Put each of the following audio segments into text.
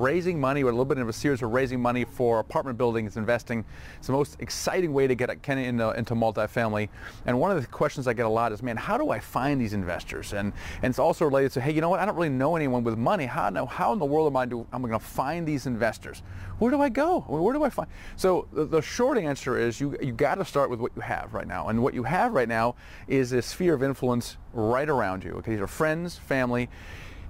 Raising money, or a little bit of a series of raising money for apartment buildings, investing. It's the most exciting way to get into, into multifamily. And one of the questions I get a lot is, man, how do I find these investors? And and it's also related to, hey, you know what? I don't really know anyone with money. How know how in the world am I I'm going to find these investors? Where do I go? Where do I find? So the, the short answer is you you got to start with what you have right now. And what you have right now is a sphere of influence right around you. Okay, these are friends, family.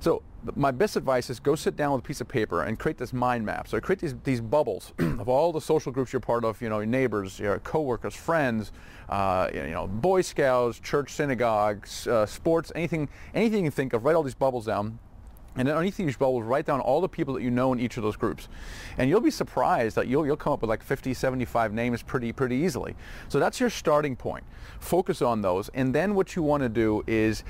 So my best advice is go sit down with a piece of paper and create this mind map. So create these, these bubbles of all the social groups you're part of, you know, your neighbors, your coworkers, friends, uh, you know, Boy Scouts, church synagogues, uh, sports, anything, anything you think of, write all these bubbles down and then underneath these bubbles, write down all the people that you know in each of those groups. And you'll be surprised that you'll, you'll come up with like 50, 75 names pretty, pretty easily. So that's your starting point. Focus on those. And then what you want to do is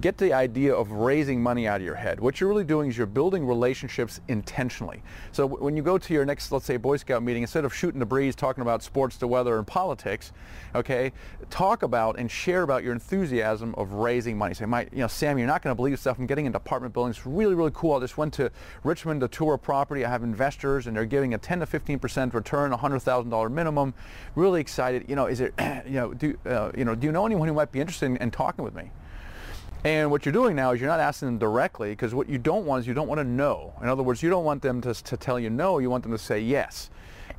get the idea of raising money out of your head. What you're really doing is you're building relationships intentionally. So when you go to your next, let's say, Boy Scout meeting, instead of shooting the breeze, talking about sports, the weather, and politics, okay, talk about and share about your enthusiasm of raising money. Say, my, you know, Sam, you're not going to believe stuff. I'm getting into apartment buildings. Really really cool. I just went to Richmond to tour a property. I have investors and they're giving a 10 to 15% return, $100,000 minimum. Really excited. You know, is it, you know, do, uh, you know, do you know anyone who might be interested in, in talking with me? And what you're doing now is you're not asking them directly because what you don't want is you don't want to know. In other words, you don't want them to, to tell you no, you want them to say yes.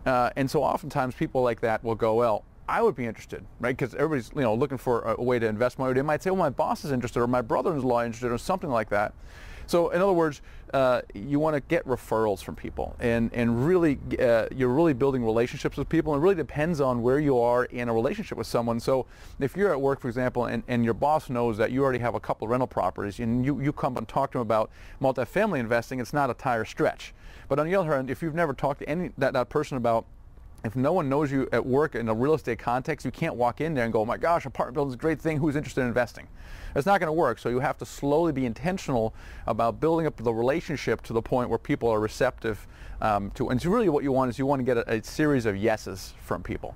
Uh, and so oftentimes people like that will go, well, I would be interested, right? Because everybody's, you know, looking for a, a, way to invest money. They might say, well, my boss is interested or my brother-in-law is interested or something like that. So in other words, uh, you want to get referrals from people and, and really, uh, you're really building relationships with people and it really depends on where you are in a relationship with someone. So if you're at work, for example, and, and your boss knows that you already have a couple rental properties and you, you come and talk to him about multifamily investing, it's not a tire stretch. But on the other hand, if you've never talked to any that, that person about if no one knows you at work in a real estate context, you can't walk in there and go, oh my gosh, apartment building is a great thing. Who's interested in investing? It's not going to work. So you have to slowly be intentional about building up the relationship to the point where people are receptive um, to. And so really what you want is you want to get a, a series of yeses from people.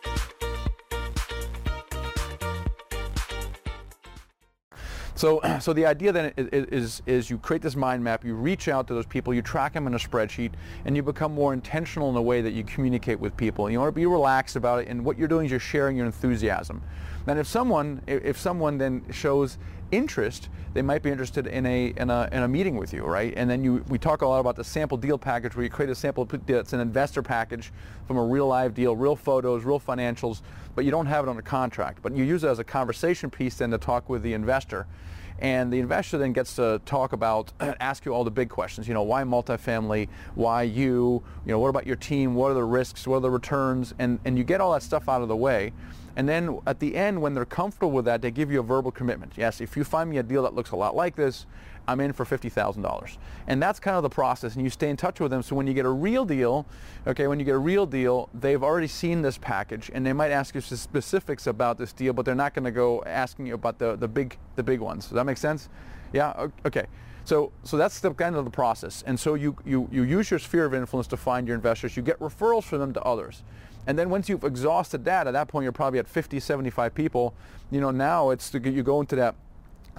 So, so the idea then is, is, you create this mind map, you reach out to those people, you track them in a spreadsheet, and you become more intentional in the way that you communicate with people. You want to be relaxed about it, and what you're doing is you're sharing your enthusiasm. Then if someone, if someone then shows interest, they might be interested in a, in a, in a meeting with you, right? And then you, we talk a lot about the sample deal package where you create a sample that's an investor package from a real live deal, real photos, real financials, but you don't have it on a contract. But you use it as a conversation piece then to talk with the investor. And the investor then gets to talk about, ask you all the big questions. You know, why multifamily? Why you? You know, what about your team? What are the risks? What are the returns? And, and you get all that stuff out of the way. And then at the end, when they're comfortable with that, they give you a verbal commitment. Yes, if you find me a deal that looks a lot like this, I'm in for $50,000. And that's kind of the process. And you stay in touch with them. So when you get a real deal, okay, when you get a real deal, they've already seen this package and they might ask you specifics about this deal, but they're not going to go asking you about the, the big the big ones. Does that make sense? Yeah. Okay. So, so that's the kind of the process. And so you, you, you use your sphere of influence to find your investors. You get referrals from them to others. And then once you've exhausted that, at that point you're probably at 50, 75 people. You know, now it's you go into that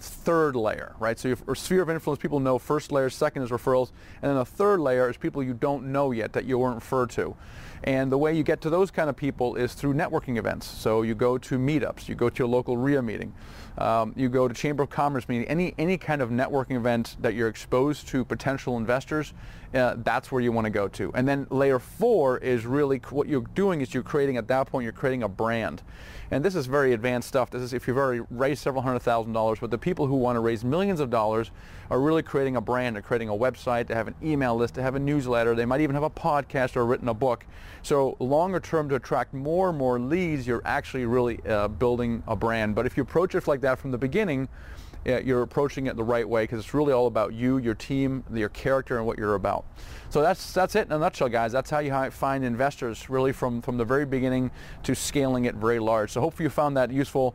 third layer, right? So your sphere of influence, people know first layer, second is referrals, and then the third layer is people you don't know yet that you weren't referred to. And the way you get to those kind of people is through networking events. So you go to meetups, you go to a local REIA meeting, um, you go to Chamber of Commerce meeting, any, any kind of networking event that you're exposed to potential investors, uh, that's where you want to go to. And then layer four is really what you're doing is you're creating, at that point, you're creating a brand. And this is very advanced stuff. This is if you've already raised several hundred thousand dollars, but the people who want to raise millions of dollars are really creating a brand. They're creating a website. They have an email list. They have a newsletter. They might even have a podcast or written a book. So longer term to attract more and more leads, you're actually really uh, building a brand. But if you approach it like that from the beginning, you're approaching it the right way because it's really all about you, your team, your character, and what you're about. So that's that's it in a nutshell, guys. That's how you find investors, really from from the very beginning to scaling it very large. So hopefully you found that useful.